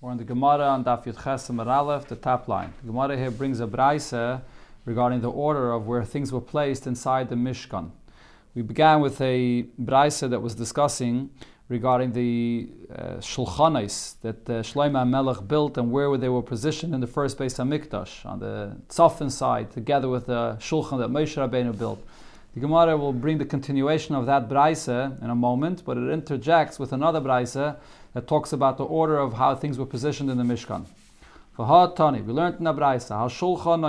Or in the Gemara on Daf Yud Ches Aleph, the top line. The Gemara here brings a brisa regarding the order of where things were placed inside the Mishkan. We began with a brisa that was discussing regarding the uh, shulchanis that uh, Shlomo Melech built and where they were positioned in the first Beis Hamikdash on the Tzafin side, together with the shulchan that Moshe Rabbeinu built. The Gemara will bring the continuation of that brisa in a moment, but it interjects with another brisa that talks about the order of how things were positioned in the Mishkan. We learned in the how shulchan.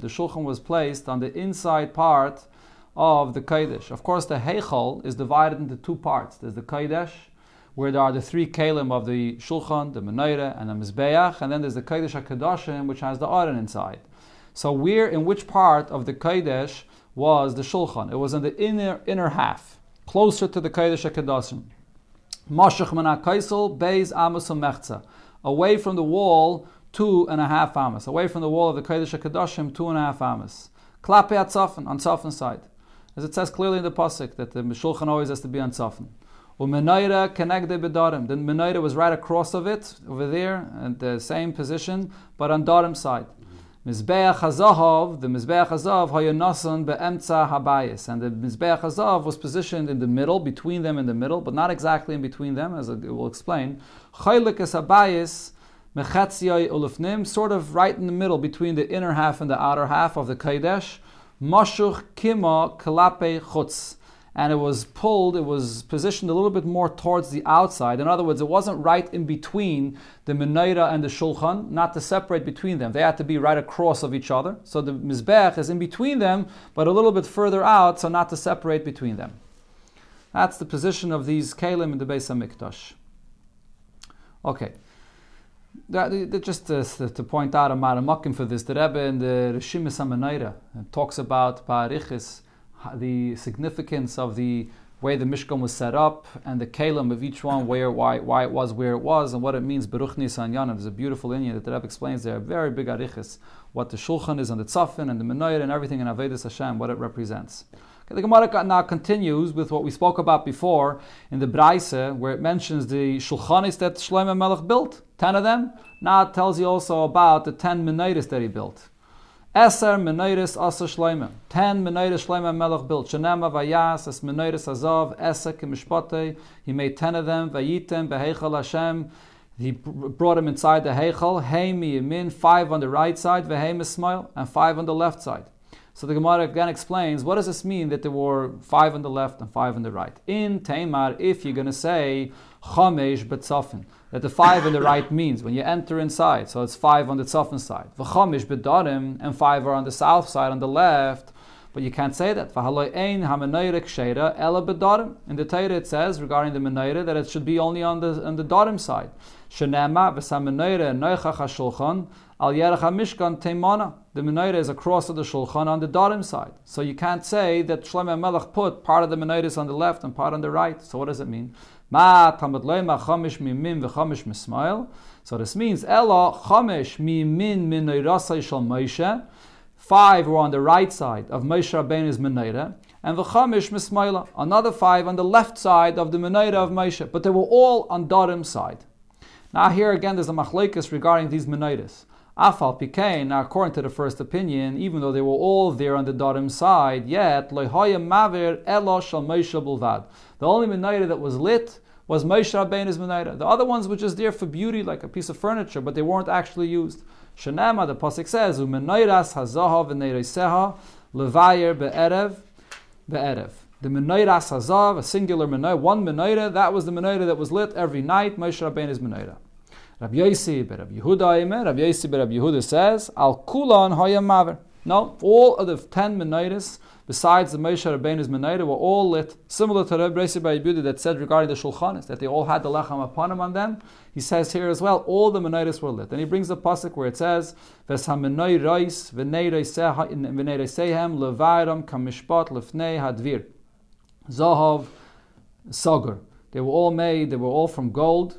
The shulchan was placed on the inside part of the kodesh. Of course, the heichal is divided into two parts. There's the kodesh, where there are the three kalim of the shulchan, the menorah, and the mizbeach, and then there's the kodesh hakadoshim, which has the aron inside. So where, in which part of the Kodesh was the Shulchan? It was in the inner inner half, closer to the Kodesh HaKadoshim. Mashach mana kaisel beis amos mechza. Away from the wall, two and a half amos. Away from the wall of the Kodesh HaKadoshim, two and a half amos. Klape at Tzafin, on Tzafin side. As it says clearly in the Pasuk, that the Shulchan always has to be on Tzafin. Umenaira connected bedarim. The menaira was right across of it, over there, at the same position, but on Darim side. Mizbeach Hazahav, the Mizbeach Hazav, Hayanasan be'emtza habayis. And the Mizbeach Hazav was positioned in the middle, between them in the middle, but not exactly in between them, as it will explain. Chaylik es habayis, mechatziyai ulufnim, sort of right in the middle, between the inner half and the outer half of the Kodesh. Mashuch kima kalape chutz and it was pulled, it was positioned a little bit more towards the outside. In other words, it wasn't right in between the Menorah and the Shulchan, not to separate between them. They had to be right across of each other. So the Mizbech is in between them, but a little bit further out, so not to separate between them. That's the position of these Kalim in the Beis HaMikdash. Okay. That, just to, to, point out a Maramakim for this, the Rebbe in the Rishimis HaMenorah uh, talks about Parichis, the significance of the way the Mishkan was set up and the kalim of each one, where, why, why it was where it was, and what it means. Baruch Nisan Yanav is a beautiful Inyan that the Rebbe explains there, very big arichis, what the Shulchan is and the Tzafin and the Menorah and everything in Avedis Hashem, what it represents. Okay, the Gemara now continues with what we spoke about before in the Braise, where it mentions the Shulchanis that Shlomo Melech built, ten of them. Now it tells you also about the ten Menorahs that he built. Eser Menairis Asa Shleima. Ten Menairis Shleima Melech built. Shanema Vayas Es Menairis Azav Esek Mishpate. He made ten of them. Vayitem Beheichel Hashem. He brought him inside the Heichel. Heimi Yamin. Five on the right side. Veheim Ismail. And five on the left side. So the Gemara again explains what does this mean that there were five on the left and five on the right. In Tamar, if you're going to say Chamesh Betzafin that the five on the right means when you enter inside. So it's five on the tzafin side. V'chamish bedarim, and five are on the south side, on the left. But you can't say that. In the Torah it says regarding the menorah that it should be only on the on the darim side. Shenema v'samenorah noichach hashulchan al yerach mishkan teimana. The menorah is across of the shulchan on the darim side. So you can't say that Shlomo Melech put part of the menorah on the left and part on the right. So what does it mean? Ma tamad loima chamish mimim v'chamish mismail. So this means ella chamish mimin minoirasai shal Moshe. Five were on the right side of Moshe Rabbeinu's menorah, and v'chamish mismaila. Another five on the left side of the menorah of Moshe, but they were all on Darim's side. Now here again, there's a machlekes regarding these menorahs. Afal Pikein, now according to the first opinion, even though they were all there on the Darim side, yet Loihaya Maver Elo Shal Moshe Bulvad. The only menorah that was lit was Moshe Rabbeinu's menorah. The other ones were just there for beauty, like a piece of furniture, but they weren't actually used. Shanema, the pasuk says, "Umenayras hazahav v'neireseha levayer be'erev be'erev." The menorah hazav, a singular menorah, one menorah, that was the menorah that was lit every night. Moshe Rabbeinu's menorah. Rabbi Yossi, Rabbi Yehuda, Rabbi Yossi, Rabbi Yehuda says, "Al kulan hayam maver." No, all of the ten menorahs besides the Moshe Rabbeinu's Menorah, were all lit, similar to Rabbi Reisi that said regarding the Shulchanis, that they all had the Lechem upon them on them. He says here as well, all the Menorahs were lit. And he brings a pasuk where it says, Ves ha-menoi reis v'nei reisehem levayram kamishpat lefnei hadvir. Zahav Sagar. They were all made, they were all from gold.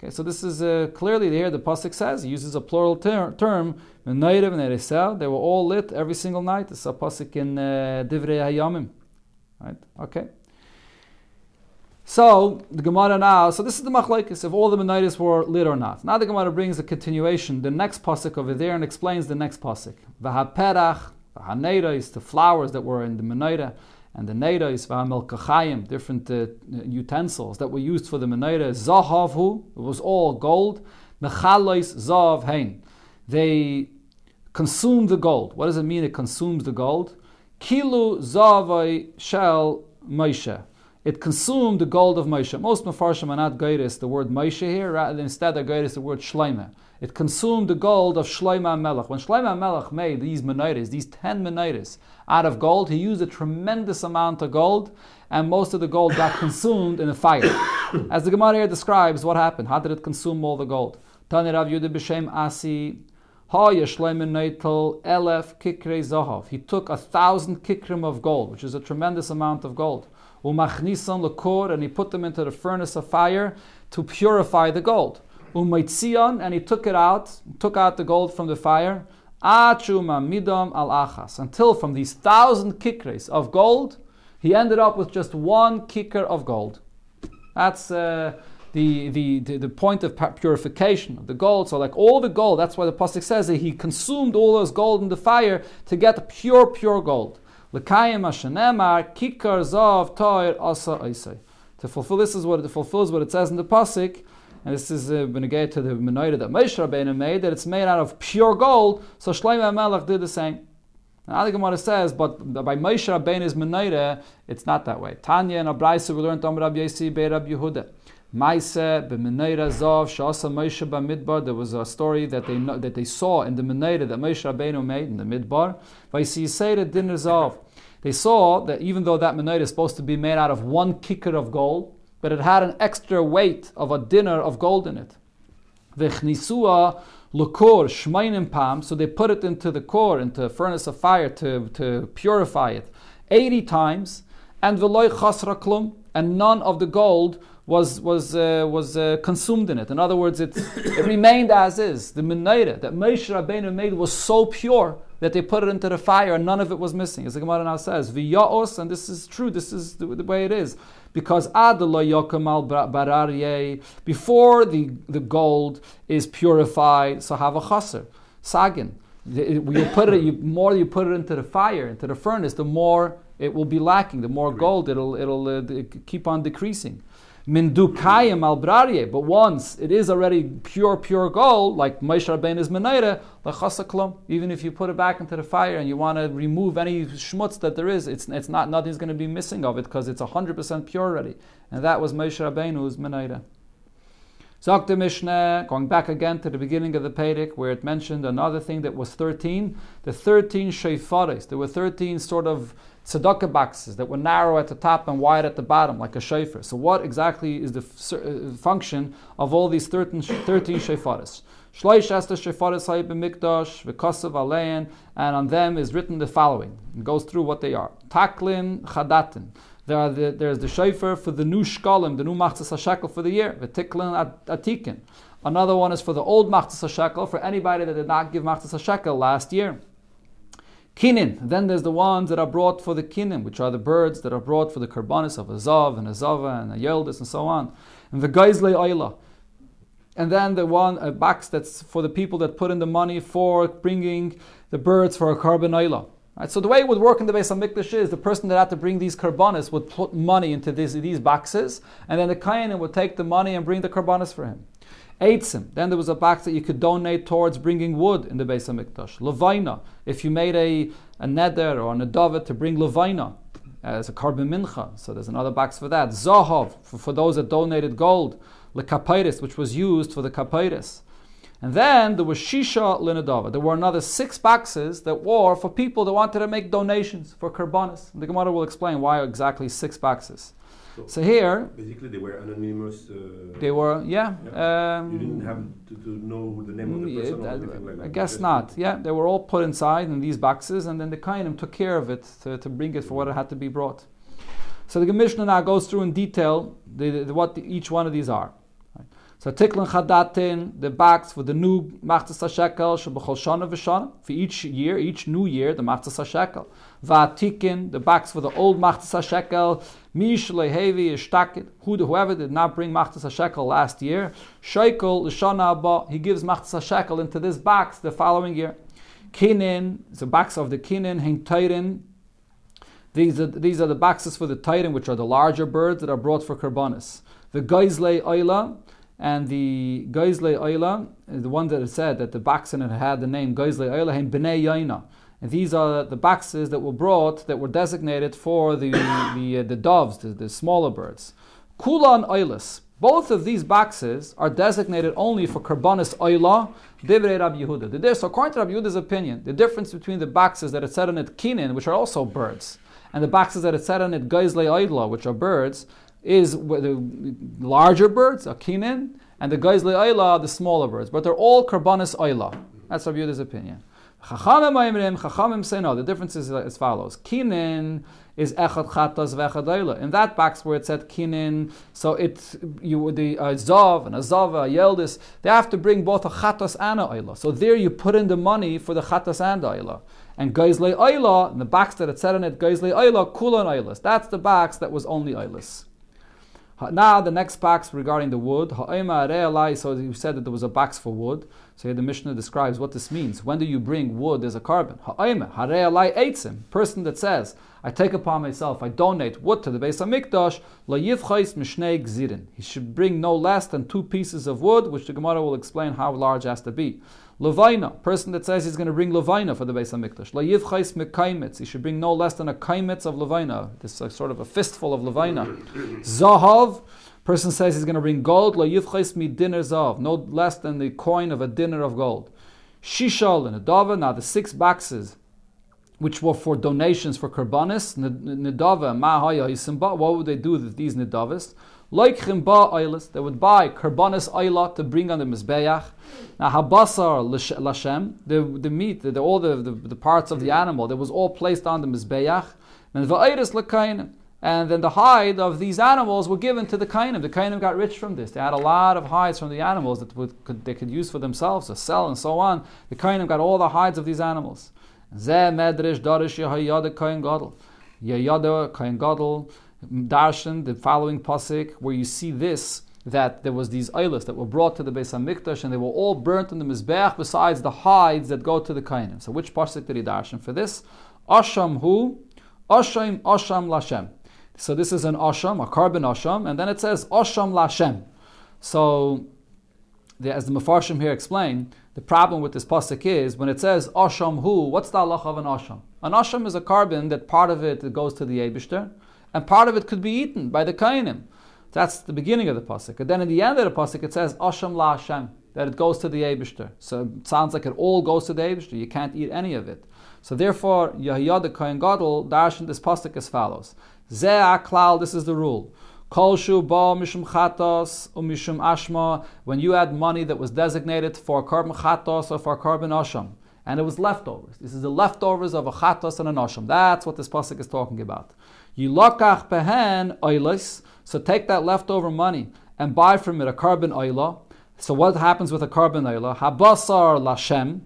Okay, so this is uh, clearly here the pasuk says he uses a plural ter- term. Menayrim and they were all lit every single night. It's a pasuk in uh, Divrei Hayamim, right? Okay. So the Gemara now, so this is the machlekes if all the menaitis were lit or not. Now the Gemara brings a continuation, the next pasuk over there, and explains the next pasuk. V'haperach, v'haneiros, the flowers that were in the menaita, and the neiros, v'hamelkachayim, different uh, utensils that were used for the menaita. Zahavhu, it was all gold. Mechalois zav hein. They consumed the gold. What does it mean? It consumes the gold. Kilu zavai shel Moshe it consumed the gold of Moshe. Most Mefarshim are not Gairis, the word Moshe here, rather instead they're Gairis, the word Shleima. It consumed the gold of Shleima Melech. When Shleima Melech made these Menaitis, these 10 Menaitis, out of gold, he used a tremendous amount of gold, and most of the gold got consumed in a fire. As the Gemara here describes what happened, how did it consume all the gold? Tani Rav Yudah B'Shem Asi, Elef Zahav. He took a thousand kikrim of gold, which is a tremendous amount of gold umachnisan lekor, and he put them into the furnace of fire to purify the gold. Umaitzion, and he took it out, took out the gold from the fire. Achuma midam al achas, until from these thousand kikres of gold, he ended up with just one kicker of gold. That's uh, the, the, the, point of purification of the gold. So, like all the gold, that's why the Pasuk says that he consumed all those gold in the fire to get pure, pure gold. To fulfill this is what it fulfills what it says in the pasuk, and this is uh, get to the menorah that Moshe Rabbeinu made that it's made out of pure gold. So Shlomo Melech did the same. Now the Gemara says, but by Moshe Rabbeinu's menorah, it's not that way. Tanya and Abraisa we learned Om Rabbi Yossi Be Rabbi Yehuda. Maise b'menorah zav shasa Moshe b'midbar. There was a story that they that they saw in the menorah that Moshe Rabbeinu made in the midbar. Vayisiyisera din zav. They saw that even though that menorah is supposed to be made out of one kicker of gold, but it had an extra weight of a dinner of gold in it. V'chnisua lukor shmeinim pam. So they put it into the core, into a furnace of fire to, to purify it, eighty times. And v'loy chasra and none of the gold was was uh, was uh, consumed in it. In other words, it, it remained as is. The menorah that Moshe Rabbeinu made was so pure that they put it into the fire and none of it was missing. As the Gemara now says, "V'yaos," and this is true. This is the, the way it is because adlo yokamal bararye before the the gold is purified, so have a chaser sagin. You put it, you, more you put it into the fire, into the furnace, the more it will be lacking. The more gold it'll it'll uh, keep on decreasing. Mindukayim al But once it is already pure, pure gold, like Moshe Rabbeinu's menaira, lachasaklum. Even if you put it back into the fire and you want to remove any schmutz that there is, it's, it's not nothing's going to be missing of it because it's hundred percent pure already. And that was Moshe Rabbeinu's menaira. Zok Mishnah, going back again to the beginning of the Pedic, where it mentioned another thing that was 13, the 13 shefaris. There were 13 sort of tzedakah boxes that were narrow at the top and wide at the bottom, like a shofar. So, what exactly is the f- uh, function of all these 13, 13 shefaris? Shloish Esther Shefaris Mikdash, V'kosav Alein, and on them is written the following. It goes through what they are. Taklin Chadatin. There the, there's the shofar for the new shkalim, the new machzas hashekel for the year, the tiklin atikin. Another one is for the old machzas hashekel for anybody that did not give machzas hashekel last year. Kinin. Then there's the ones that are brought for the kinin, which are the birds that are brought for the karbanis of a zav and a zava and yeldis and so on. And the geizle oila. And then the one uh, a box that's for the people that put in the money for bringing the birds for a carbon oila. Right, so the way it would work in the Beis Hamikdash is the person that had to bring these karbanis would put money into these, these boxes, and then the kayanim would take the money and bring the karbanis for him. Eitzim. Then there was a box that you could donate towards bringing wood in the Beis Hamikdash. Levaina. If you made a, a neder or a nedavet to bring levaina uh, as a carbon mincha, so there's another box for that. Zahav for, for those that donated gold. Lekapaitis, which was used for the kapaitis. And then there was Shisha Linadava. There were another six boxes that were for people that wanted to make donations for Karbanis. The Gemara will explain why exactly six boxes. So, so here. Basically, they were anonymous. Uh, they were, yeah. yeah. Um, you didn't have to, to, know the name of the person yeah, or anything like that. I guess not. Yeah, they were all put inside in these boxes, and then the Kainim took care of it to, to bring it for what it had to be brought. So the Mishnah now goes through in detail the, the, what the, each one of these are. So Tiklin Chadatin, the box for the new Machtas HaShekel, Shebechol Shana V'Shana, for each year, each new year, the Machtas HaShekel. Va'atikin, the box for the old Machtas HaShekel, Mish lehevi ishtakit, whoever did not bring machtas shekel last year, shekel l'shana abba, he gives machtas shekel into this box the following year. Kinin, the box of the kinin, hein tairin. These are, these are the boxes for the tairin, which are the larger birds that are brought for karbanis. The geizle oila, and the geizle oila, the one that said that the box in it had the name geizle oila, hein bnei yaina. And these are the boxes that were brought that were designated for the the, uh, the doves, the, the smaller birds. Kulan oilis. Both of these boxes are designated only for karbanis oila, divrei Rabbi Yehuda. So according to Rabbi Yehuda's opinion, the difference between the boxes that are set on it kinin, which are also birds, and the boxes that are set on it geizle oila, which are birds, is the larger birds, a kinin, and the geizle oila, the smaller birds. But they're all karbanis oila. That's Rabbi Yehuda's opinion. Chachamim say no. The difference is as follows: Kinin is echad chatas v'echad In that box where it said kinin, so it you the uh, zav and a zava, a yeldis, they have to bring both a chatas and a oila. So there you put in the money for the chatas and oila. And geizle oila, in the box that it said on it, geizle oila, kulan oilas. That's the box that was only oilas. Now the next box regarding the wood. So you said that there was a box for wood. So here the Mishnah describes what this means. When do you bring wood as a carbon? Person that says, I take upon myself, I donate wood to the Beis Hamikdash, He should bring no less than two pieces of wood, which the Gemara will explain how large has to be. Levaina, person that says he's going to bring Levaina for the Beis Hamikdash. Layivchais mekaimitz, he should bring no less than a kaimitz of Levaina. This is sort of a fistful of Levaina. Zahav, person says he's going to bring gold. Layivchais mi dinner zahav, no less than the coin of a dinner of gold. Shishal and Adava, now the six boxes which were for donations for karbanis, Nidava, Mahaya, Isimba, what would they do with these Nidavas? Like chimba oilis, they would buy karbanis oila to bring on the mizbeach. Now habasar lashem, the the meat, the, all the, the, the parts of the animal, that was all placed on the mizbeach. And va'ayris lekainim. And then the hide of these animals were given to the kainim. The kainim got rich from this. They had a lot of hides from the animals that would, could, they could use for themselves to sell and so on. The kainim got all the hides of these animals. Zeh darish darshan the following pasuk where you see this that there was these oilers that were brought to the Beis Hamikdash and they were all burnt in the mizbeach besides the hides that go to the kainim. So which pasuk did he darshan for this? Asham hu, Asham Asham Lashem. So this is an Asham, a carbon Asham, and then it says Asham Lashem. So the, as the Mefarshim here explain, the problem with this pasuk is when it says Asham hu, what's the halach of an Asham? An Asham is a carbon that part of it goes to the Eibishter, and part of it could be eaten by the Kainim. That's the beginning of the pasuk. And then in the end of the pasuk, it says Asham la that it goes to the Eibishter. So it sounds like it all goes to the Eibishter. You can't eat any of it. So therefore, Yehoyada the Kohen Gadol darshan this pasuk as follows: This is the rule. Kol shu ba mishum chatos umishum ashma. When you had money that was designated for carbon chatos or for carbon asham, and it was leftovers. This is the leftovers of a chatos and an asham. That's what this pasuk is talking about. Yilakach pehen oilis. So take that leftover money and buy from it a carbon oila. So what happens with a carbon oila? Habasar lashem.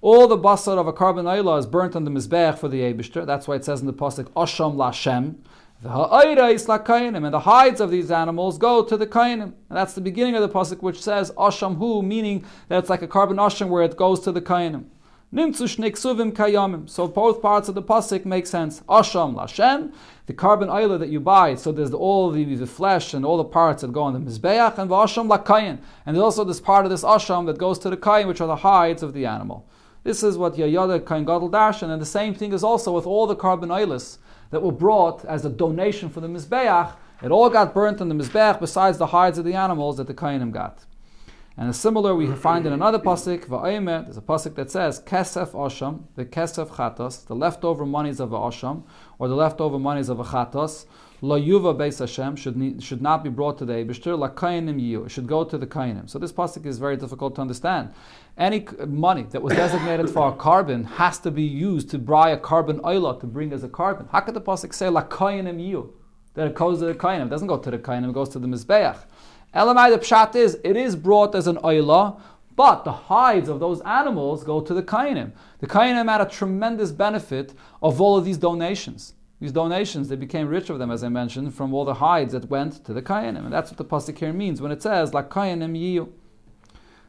All the basar of a carbon oila is burnt on the mizbech for the Eibishter. That's why it says in the pasuk Asham lashem. And the hides of these animals go to the kainim. And that's the beginning of the pasuk, which says asham hu, meaning that it's like a carbon asham where it goes to the kainim. So both parts of the pasuk make sense. Asham lashem, the carbon oil that you buy. So there's all the, the flesh and all the parts that go on the mizbeach, and asham lakayin. And there's also this part of this asham that goes to the kayin, which are the hides of the animal. This is what Yehoyada Kain Gadol Darshan, and the same thing is also with all the carbon oils that were brought as a donation for the mizbeach. It all got burnt on the mizbeach besides the hides of the animals that the kainim got. And a similar we find in another pasuk, Va'ayme, there's a pasuk that says, Kesef Osham, the Kesef Chatos, the leftover monies of a Osham, or the leftover monies of a Chatos, Lo Yuva Beis Hashem, should, should not be brought to the Eibishter, La Kainim Yu, it should go to the Kainim. So this pasuk is very difficult to understand. Any money that was designated for a carbon has to be used to buy a carbon oil to bring as a carbon. How could the pasuk say La Kainim Yu? That it goes to the Kainim, it doesn't go to the Kainim, it goes to the Mizbeach. Elamai, the pshat is, it is brought as an oila, but the hides of those animals go to the kainim. The kainim had a tremendous benefit of all of these donations. These donations, they became rich of them, as I mentioned, from all the hides that went to the Kayanim. And that's what the Pasuk here means when it says, La Kayanim Yiyu.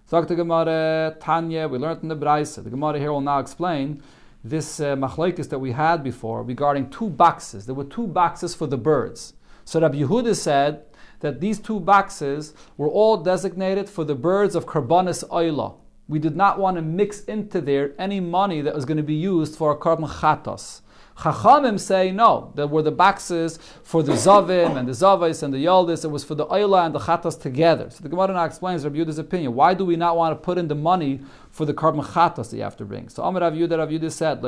Sagt the Gemara, Tanya, we learned in the Braisa. The Gemara here will now explain this uh, that we had before regarding two boxes. There were two boxes for the birds. So Rabbi Yehuda said that these two boxes were all designated for the birds of Karbanis Oila. We did not want to mix into there any money that was going to be used for a carbon chatos. Chachamim say no. There were the boxes for the Zavim and the Zavais and the Yoldis. It was for the Oila and the Chatas together. So the Gemara now explains Rabbi Yuda's opinion. Why do we not want to put in the money for the carbon chatas that you have to bring. So Amar Rav Yudah, Rav said,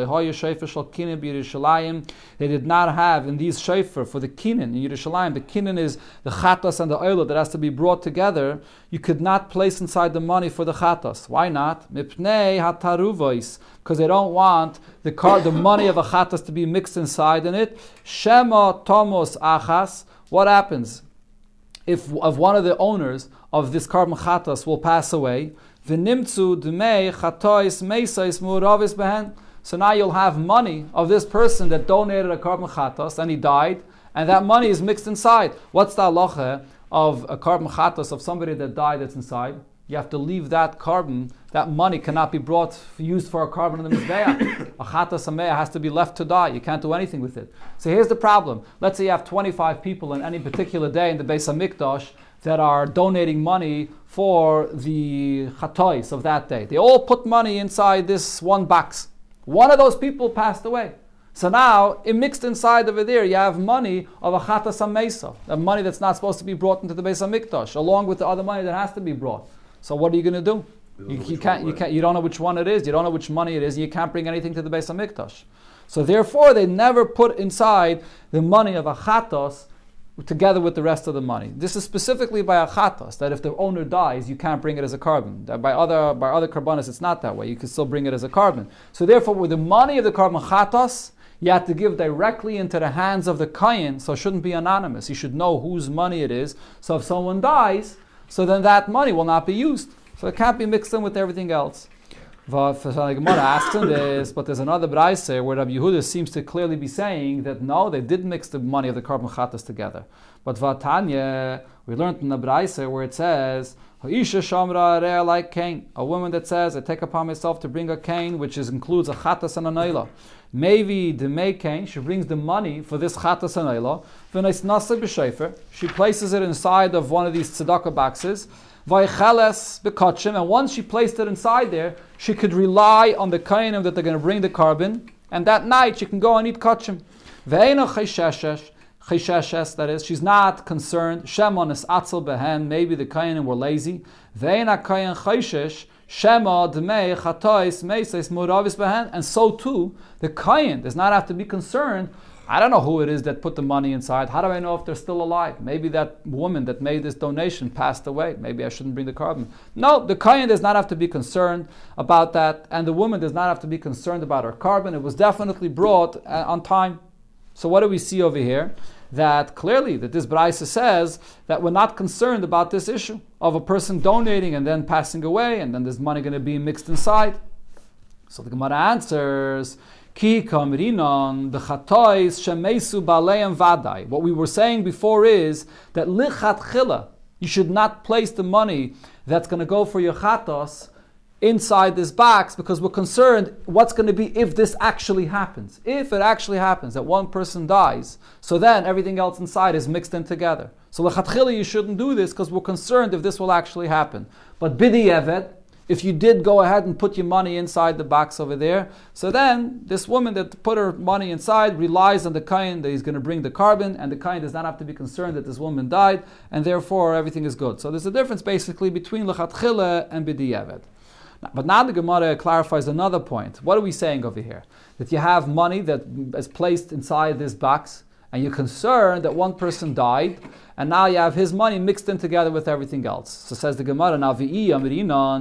They did not have in these shayfer for the kinin in Yerushalayim. The kinin is the chatas and the oil that has to be brought together. You could not place inside the money for the chatas. Why not? Mipnei hataruvois because they don't want the car, the money of a chatas to be mixed inside in it. Shema tomos achas. What happens if of one of the owners of this carbon chatas will pass away? Dmei chatois mu'ravis behen. So now you'll have money of this person that donated a carbon chatos and he died, and that money is mixed inside. What's the halacha of a carbon chatos of somebody that died that's inside? You have to leave that carbon, that money cannot be brought, used for a carbon in the Mizbeach. a chatas ameya has to be left to die. You can't do anything with it. So here's the problem. Let's say you have 25 people in any particular day in the Beis HaMikdash that are donating money for the chatois of that day. They all put money inside this one box. One of those people passed away. So now, it mixed inside over there, you have money of a chatas mesa, a money that's not supposed to be brought into the Beis HaMikdash, along with the other money that has to be brought. So what are you going to do? You, you can't, you can't, you don't know which one it is. You don't know which money it is. And you can't bring anything to the Beis HaMikdash. So therefore, they never put inside the money of a chatos together with the rest of the money. This is specifically by achatas, that if the owner dies, you can't bring it as a carbon. That by other by other carbonas, it's not that way. You can still bring it as a carbon. So therefore, with the money of the carbon chatas, you have to give directly into the hands of the kayin, so it shouldn't be anonymous. You should know whose money it is. So if someone dies, so then that money will not be used. So it can't be mixed in with everything else. The Gemara asks him this, but there's another Braise where Rabbi Yehuda seems to clearly be saying that no, they did mix the money of the carbon chatas together. But Vatanya, we learned in the Braise where it says, Ha'isha shamra like Cain, a woman that says, I take upon myself to bring a cane, which is, includes a chatas and a naila. Maybe the May cane, she brings the money for this chatas and naila. She places it inside of one of these tzedakah boxes. Vaycheles bekotchim, and once she placed it inside there, she could rely on the kainim that they're going to bring the carbon, and that night she can go and eat kotchim. Ve'ena chesheshesh, chesheshes, that is, she's not concerned. Shemon is atzel behen, maybe the kainim were lazy. Ve'ena kayin cheshesh, Shema dmei chatois meises muravis behen, and so too the kain does not have to be concerned I don't know who it is that put the money inside. How do I know if they're still alive? Maybe that woman that made this donation passed away. Maybe I shouldn't bring the carbon. No, the Kayan does not have to be concerned about that, and the woman does not have to be concerned about her carbon. It was definitely brought uh, on time. So what do we see over here? That clearly that this Braisa says that we're not concerned about this issue of a person donating and then passing away, and then there's money going to be mixed inside. So the Gemara answers Ki kamrinon the chatois shemesu baleim vadai. What we were saying before is that lichat chila, you should not place the money that's going to go for your chatos inside this box because we're concerned what's going to be if this actually happens. If it actually happens that one person dies, so then everything else inside is mixed in together. So lechatchila, you shouldn't do this because we're concerned if this will actually happen. But bidi evet, if you did go ahead and put your money inside the box over there, so then this woman that put her money inside relies on the kain that he's going to bring the carbon, and the kain does not have to be concerned that this woman died, and therefore everything is good. So there's a difference basically between lechatchila and b'diavad. But now the Gemara clarifies another point. What are we saying over here? That you have money that is placed inside this box, and you're concerned that one person died, and now you have his money mixed in together with everything else. So says the Gemara,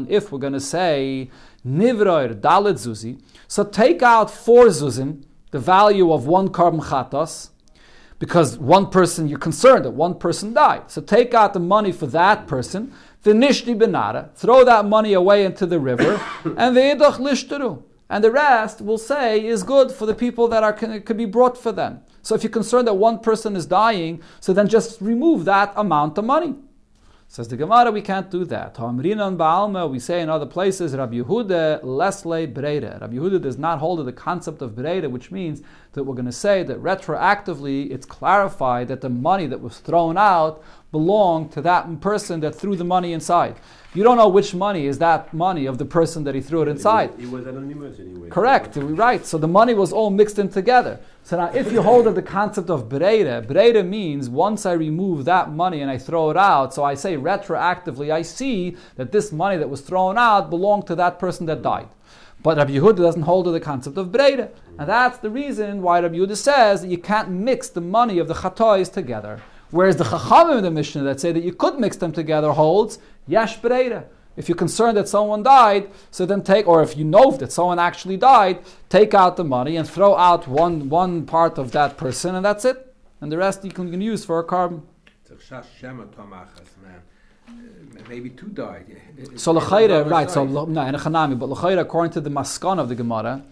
if we're going to say nivroir dalit zuzi, so take out four zuzim, the value of one carbon chatos, because one person, you're concerned that one person died. So take out the money for that person, finishti benara, throw that money away into the river, and ve'edach lishtaru. And the rest, we'll say, is good for the people that are, can, can be brought for them. So if you're concerned that one person is dying, so then just remove that amount of money. Says the Gemara, we can't do that. We say in other places, Rabbi Yehuda, Lesle Breire. Rabbi Yehuda does not hold to the concept of Breire, which means that we're going to say that retroactively it's clarified that the money that was thrown out belonged to that person that threw the money inside. You don't know which money is that money of the person that he threw it inside. It was, it was anonymous anyway. Correct, right. So the money was all mixed in together. So now if you hold of the concept of Breire, Breire means once I remove that money and I throw it out, so I say retroactively, I see that this money that was thrown out belonged to that person that died. But Rabbi Yehuda doesn't hold to the concept of Breire. And that's the reason why Rabbi Yehuda says that you can't mix the money of the Chatois together. Whereas the Chachamim in the Mishnah that say that you could mix them together holds Yash. If you're concerned that someone died, so then take, or if you know that someone actually died, take out the money and throw out one, one part of that person, and that's it. And the rest you can, use for a carbon. Uh, maybe two died. So l'chayre, right? So no, in a chanami, but l'chayre, according to the maskan of the Gemara,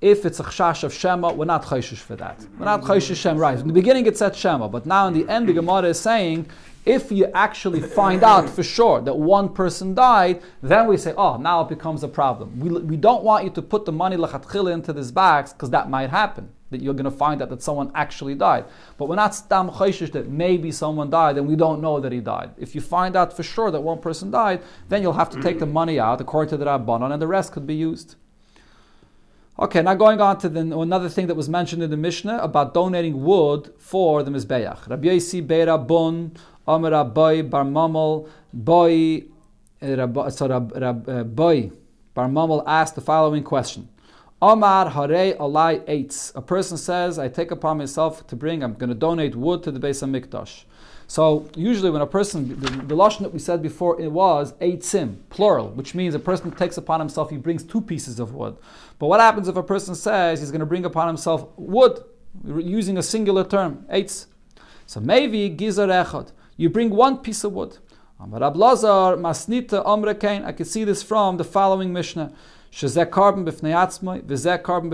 if it's a chash of Shema, we're not chayshish for that. We're not chayshish Shema, right? In the beginning it said Shema, but now in the end the Gemara is saying, if you actually find out for sure that one person died, then we say, oh, now it becomes a problem. We, we don't want you to put the money lachatchila into this box because that might happen. That you're going to find out that someone actually died. But we're not stam chayshish that maybe someone died and we don't know that he died. If you find out for sure that one person died, then you'll have to take the money out according to the Rabbanon and the rest could be used. Okay, now going on to the, another thing that was mentioned in the Mishnah about donating wood for the Mizbeach. Rabbi Yossi Beira Bun, Amar Rabbi Bar Mamel, Boy, uh, so Rabbi uh, Bar Mamel asked the following question. Amar Hare Alai Eitz. A person says, I take upon myself to bring, I'm going to donate wood to the Beis HaMikdash. So usually when a person, the, the lashon that we said before, it was eitzim, plural, which means a person takes upon himself, he brings two pieces of wood. But what happens if a person says he's going to bring upon himself wood, using a singular term, eitz? So maybe gizar echad, you bring one piece of wood. Amar masnita. I can see this from the following Mishnah. Shazek carbon v'zek carbon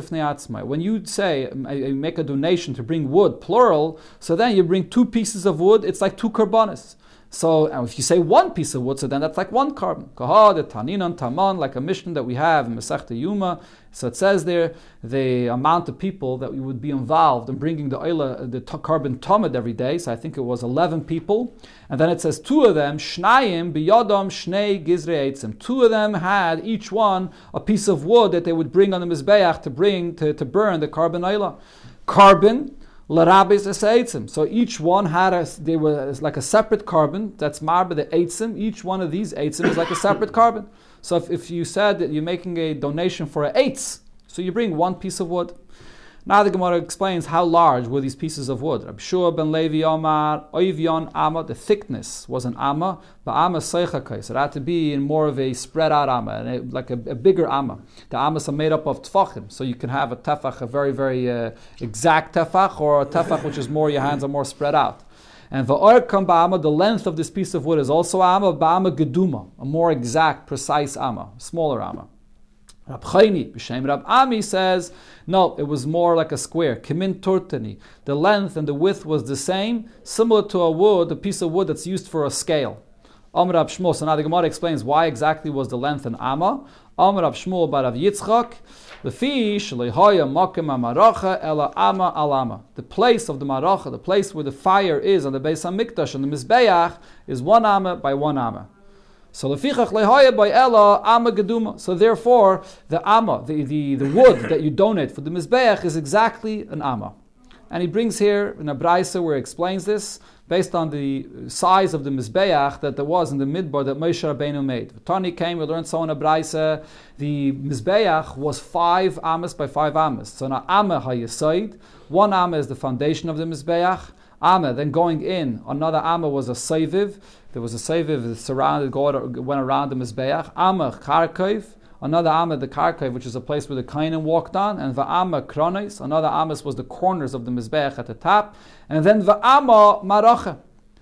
When you say um, you make a donation to bring wood, plural, so then you bring two pieces of wood. It's like two carbonis. So if you say one piece of wood, so then that's like one carbon. Kaha, the taninan taman, like a mission that we have in Masechta Yuma. So it says there the amount of people that we would be involved in bringing the oila, the t- carbon tamid every day. So I think it was 11 people. And then it says two of them, shnayim biyodam shnei gizre Two of them had each one a piece of wood that they would bring on the mizbeach to bring to, to burn the carbon oila. Carbon Larabis Eitzim. So each one had a, they were like a separate carbon. That's marba the Eitzim. Each one of these Eitzim is like a separate carbon. So if, if you said that you're making a donation for an Eitz, so you bring one piece of wood. Now the Gemara explains how large were these pieces of wood. Rab Shua ben Levi Omar, Oivyon Amma, the thickness was an Amma, but Amma Seichakais. It had to be in more of a spread out Amma, like a, a, bigger Amma. The Ammas are made up of Tfachim, so you can have a Tefach, a very, very uh, exact Tefach, or a Tefach which is more, your hands are more spread out. And va'orkam ba'ama, the length of this piece of wood is also amma, ba'ama geduma, a more exact, precise amma, smaller amma. Rab Chaini, B'Shem Rab Ami says, no, it was more like a square. Kimin Turtani. The length and the width was the same, similar to a wood, a piece of wood that's used for a scale. Amr Rab Shmuel. So now the Gemara explains why exactly was the length an Amma. Amr Rab Shmuel Barav Yitzchak. The fish, lehoya makim amaracha ela ama alama. The place of the maracha, the place where the fire is on the Beis Hamikdash, on the Mizbeach, is one ama by one ama. So by ama. So therefore, the ama, the, the, the wood that you donate for the mizbeach is exactly an ama. And he brings here in a brisa where he explains this based on the size of the mizbeach that there was in the midbar that Moshe Rabbeinu made. Tani came, we learned so in a brisa, the mizbeach was five amas by five amas. So now ama hayasaid, one ama is the foundation of the mizbeach. Amma, then going in, another Amma was a Seiviv. There was a Seiviv that surrounded, went around the Mizbeach. Amma, Karkov. Another Amma, the Karkov, which is a place where the Kainim walked on. And Va'amma, Kronis. Another Amas was the corners of the Mizbeach at the top. And then Va'amma, Maracha.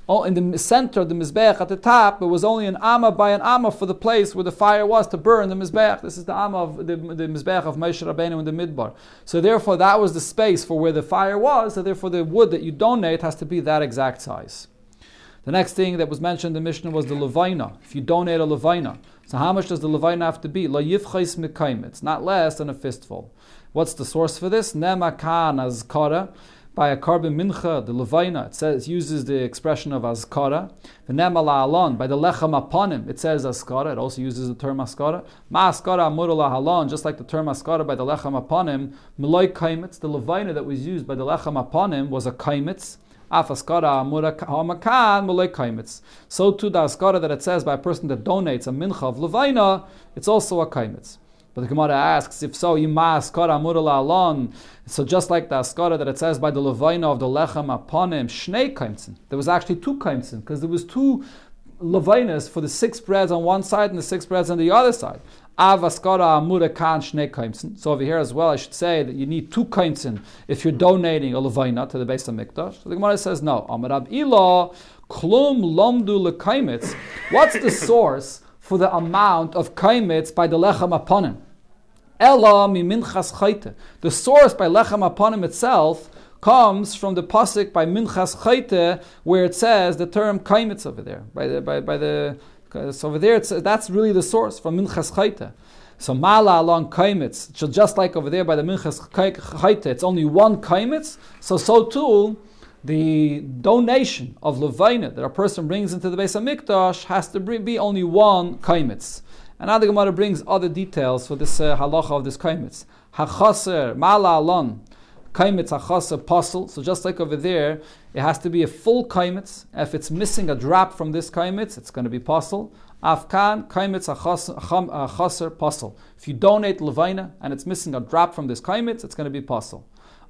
Oh, in the center of the Mizbeach at the top, it was only an Amma by an Amma for the place where the fire was to burn the Mizbeach. This is the Amma of the, the Mizbeach of Moshe Rabbeinu in the Midbar. So therefore, that was the space for where the fire was, so therefore the wood that you donate has to be that exact size. The next thing that was mentioned in the Mishnah was the Levina. If you donate a Levina, so how much does the Levina have to be? La yifchais mekaim. It's not less than a fistful. What's the source for this? Nema kan azkara. By a carbon mincha, the levina, it says uses the expression of azkara. The nema alon, by the lechem aponim, it says azkara. It also uses the term azkara. Ma azkara amurula halon, just like the term azkara by the lechem aponim. Meloy kaimitz, the levina that was used by the lechem aponim was a kaimitz. So too the azkara that it says by a person that donates a mincha of levina, it's also a kaimitz. But the Gemara asks, if so, Yima Askara Amurala Alon. So just like the Askara that it says by the Levina of the Lechem aponim, Shnei Kaimtsin. There was actually two Kaimtsin, because there was two Levinas for the six breads on one side and the six breads on the other side. Av Askara Amura Kan Shnei Kaimtsin. So over here as well, I should say that you need two Kaimtsin if you're donating a Levina to the Beis HaMikdash. So the Gemara says, no. Amarab Ilah, Klum Lomdu Lekaimitz. What's the source? For the amount of kaimitz by the lechem aponim. Ella minchas chayte. The source by lechem aponim itself comes from the pasuk by minchas chayte, where it says the term kaimitz over there. By the by, by the so over there, that's really the source from minchas chayte. So mala along kaimitz, just like over there by the minchas chayte, it's only one kaimitz. So so too the donation of levina that a person brings into the Beis HaMikdash has to be only one kaimitz. And now the Gemara brings other details for this uh, halacha of this kaimitz. Hachaser mala alon kaimitz hachaser pasul. So just like over there, it has to be a full kaimitz. If it's missing a drop from this kaimitz, it's going to be pasul. Afkan kaimitz hachaser pasul. If you donate levina and it's missing a drop from this kaimitz, it's going to be pasul.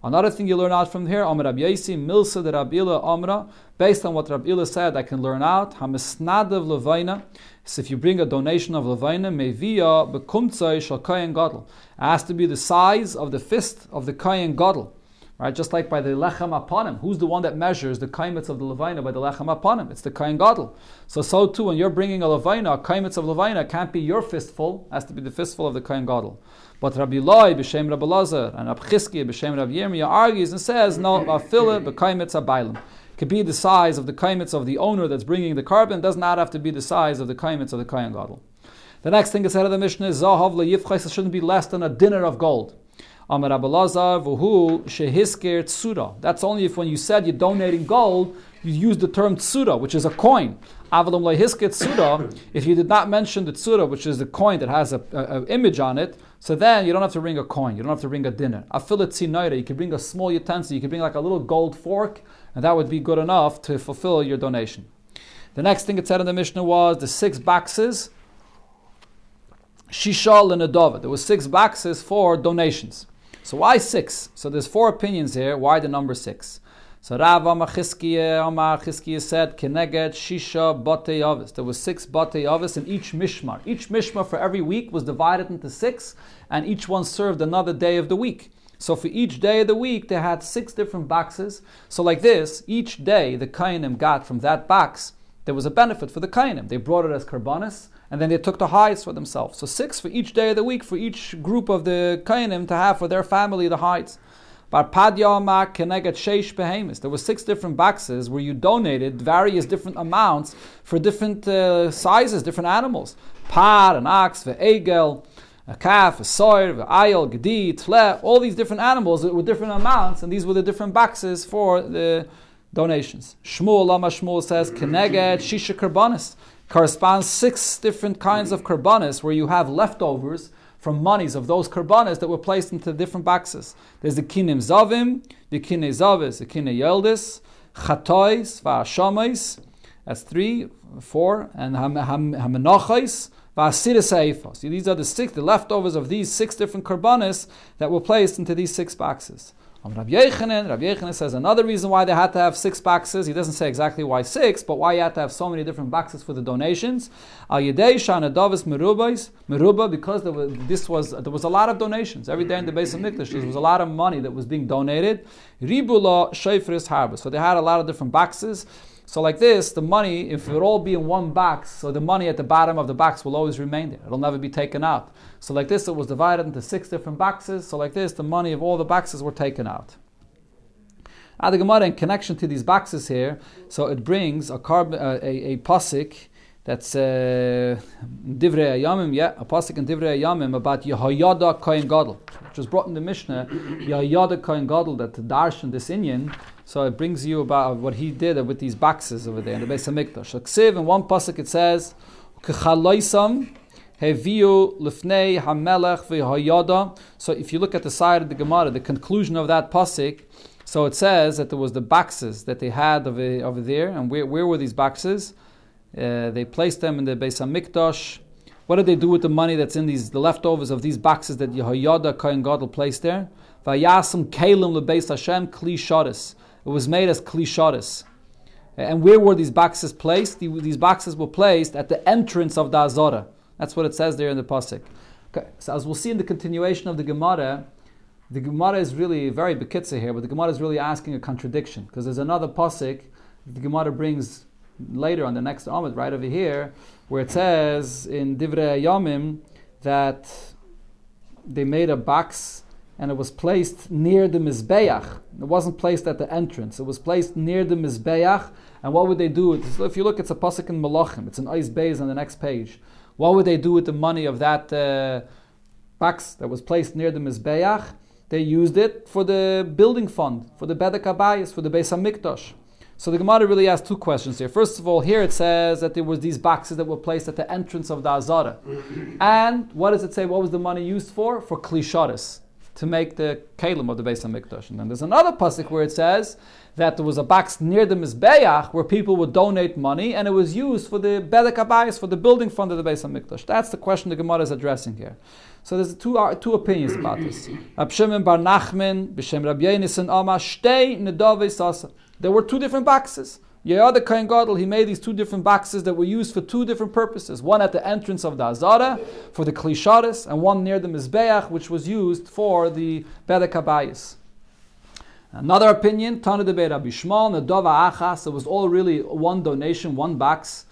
Another thing you learn out from here, Amr Rabbi Milsa de Rabila Amra, based on what Rabbi said, I can learn out, Hamisnadav Levaina. So if you bring a donation of Levaina, Mevia bekumtzai shal Kayan Gadol. It has to be the size of the fist of the Kayan Gadol. Right, just like by the lechem aponim, who's the one that measures the kaimitz of the levina by the lechem aponim? It's the kain gadol. So so too, when you're bringing a levina, a kaimitz of levina can't be your fistful, has to be the fistful of the kain gadol. But Rabbi Loi b'shem Rabbi Lazar and Rabbi Chizkiah b'shem Rabbi Yirmiyah argues and says, no, afila b'kaimitz abaylim. Could be the size of the kaimitz of the owner that's bringing the carbon, does not have to be the size of the kaimitz of the kayan gadol. The next thing is said of the Mishnah is zahav le'yivchais shouldn't be less than a dinner of gold. Amar v'hu shehisker tsura. That's only if when you said you're donating gold, you use the term tsura, which is a coin. Avalum lehisker tsura. If you did not mention the tsura, which is the coin that has a, a, a image on it, so then you don't have to bring a coin, you don't have to bring a dinner. Afilat sinaira, you could bring a small utensil, you could bring like a little gold fork, and that would be good enough to fulfill your donation. The next thing it said in the Mishnah was the six boxes. Shishal and Adova. There were six boxes for donations. So why six? So there's four opinions here. Why the number six? So Rav Amachizkiya, Amachizkiya said, Keneged Shisha Bate Yavis. There was six Bate Yavis in each Mishmar. Each Mishmar for every week was divided into six, and each one served another day of the week. So for each day of the week, they had six different boxes. So like this, each day the Kainim got from that box, there was a benefit for the Kainim. They brought it as karbanis, and then they took the hides for themselves. So six for each day of the week, for each group of the Kainim to have for their family the hides. There were six different boxes where you donated various different amounts for different uh, sizes, different animals. Par, an ox, egel, a calf, a soir, a ayel, gedi, tle, all these different animals with different amounts, and these were the different boxes for the donations. Shmuel, Lama Shmuel says, Keneged Shisha Karbanis corresponds six different kinds of karbanis where you have leftovers from monies of those karbanas that were placed into different boxes. There's the kinim zavim, the kine zavis, the kine yeldis, chatois, va'ashamais, that's three, four, and hamenachais, va'asiris See, these are the six, the leftovers of these six different karbanas that were placed into these six boxes. Um, Rabbi Yechanan, Rabbi Yechanan says another reason why they had to have six boxes. He doesn't say exactly why six, but why you had to have so many different boxes for the donations. Al Yedei Shana Davis Meruba, because there was, this was there was a lot of donations every day in the Beis HaMikdash. There was a lot of money that was being donated. Ribula Shayfris Harbor. So they had a lot of different boxes. So like this, the money, if it would all be in one box, so the money at the bottom of the box will always remain there. It'll never be taken out. So like this, it was divided into six different boxes. So like this, the money of all the boxes were taken out. The Gemara in connection to these boxes here, so it brings a carb, uh, a, a pasik that's uh, Divrei Ayamim, yeah, a pasuk in Divrei Ayamim about Yehoyada Kohen Gadol, which was brought in the Mishnah, Yehoyada Kohen Gadol, that the darshan this Inyan, so it brings you about what he did with these boxes over there in the Beis Hamikdash. So Ksiv, in one pasuk it says, Kechaloisam Heviu Lifnei Hamelech V'Yehoyada. So if you look at the side of the Gemara, the conclusion of that pasuk, so it says that there was the boxes that they had over, over there, and where, where were these boxes? Uh, they placed them in the base Beis Hamikdash. What did they do with the money that's in these, the leftovers of these boxes that Yehoyada Kohen Gadol placed there? Vayasam Kalim leBeis Hashem Kli Sharis. It was made as Kli Sharis. And where were these boxes placed? These boxes were placed at the entrance of the Azara. That's what it says there in the pasuk. Okay, so as we'll see in the continuation of the Gemara, the Gemara is really very bekitza here, but the Gemara is really asking a contradiction because there's another pasuk the Gemara brings later on the next Amud, right over here, where it says in Divrei Yomim that they made a box and it was placed near the Mizbeach. It wasn't placed at the entrance. It was placed near the Mizbeach. And what would they do? If you look, it's a pasuk in Malachim. It's an Ice Beis on the next page. What would they do with the money of that uh, box that was placed near the Mizbeach? They used it for the building fund, for the Bedek Abayis, for the Beis Hamikdash. So the Gemara really has two questions here. First of all, here it says that there was these boxes that were placed at the entrance of the Azara. and what does it say? What was the money used for? For klisharis, to make the kalim of the Beis Hamikdash. And then there's another pasuk where it says that there was a box near the Mizbeach where people would donate money, and it was used for the Bedek Abayis, for the building fund of the Beis Hamikdash. That's the question the Gemara is addressing here. So there's two, uh, two opinions about this. Rab Shimon Bar Nachman, B'Shem Rabbi Yonasan Amar, Shtei Nedove Sasa. There were two different boxes. Yehoyada Kohen Gadol, he made these two different boxes that were used for two different purposes. One at the entrance of the Azara for the Klisharis, and one near the Mizbeach, which was used for the Bedekabayis. Another opinion, Tana de Rabbi Shmuel, Achas, it was all really one donation, one box.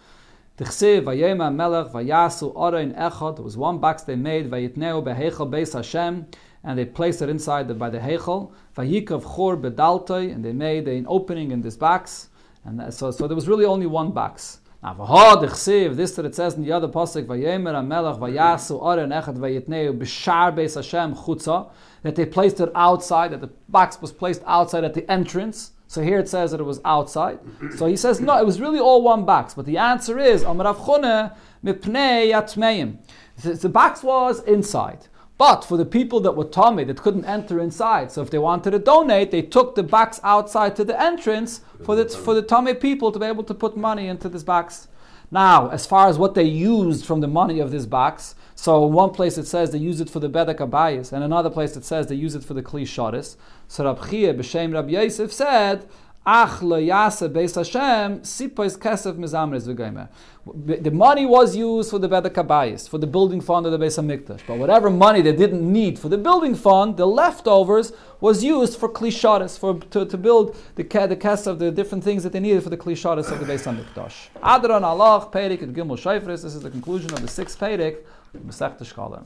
Tichsev, Vayema Melech, Vayasu, Orein Echad, there was one box they made, Vayitneu Behechel Beis Hashem, and they placed it inside the, by the Heichel. Vayikav Chor Bedaltoi, and they made an opening in this box. And so, so there was really only one box. Now, v'hod this that it says in the other pasuk, Vayemer Amelech Vayasu Oren Echad Vayitneu B'Shar Beis Hashem Chutza, that they placed it outside, that the box was placed outside at the entrance. So here it says that it was outside. So he says, no, it was really all one box. But the answer is, Amarav Chune Mipnei Yatmeim. The box was inside. But for the people that were tummy that couldn't enter inside, so if they wanted to donate, they took the box outside to the entrance for the for the tummy people to be able to put money into this box. Now, as far as what they used from the money of this box, so one place it says they use it for the Bedek Abayis, and another place it says they use it for the Kli Shoris. So Rab Chia b'Shem Rab Yosef said, Ach lo yase beis Hashem sipois kesef mizamres. The money was used for the Bedek Abayis, for the building fund of the Beis Hamikdash. But whatever money they didn't need for the building fund, the leftovers was used for klisharis, for to, to build the the cast of the different things that they needed for the klisharis of the Beis Hamikdash. Hadran Alach Perik and Gimel Shayfris. This is the conclusion of the sixth Perik, Masech Shkalim.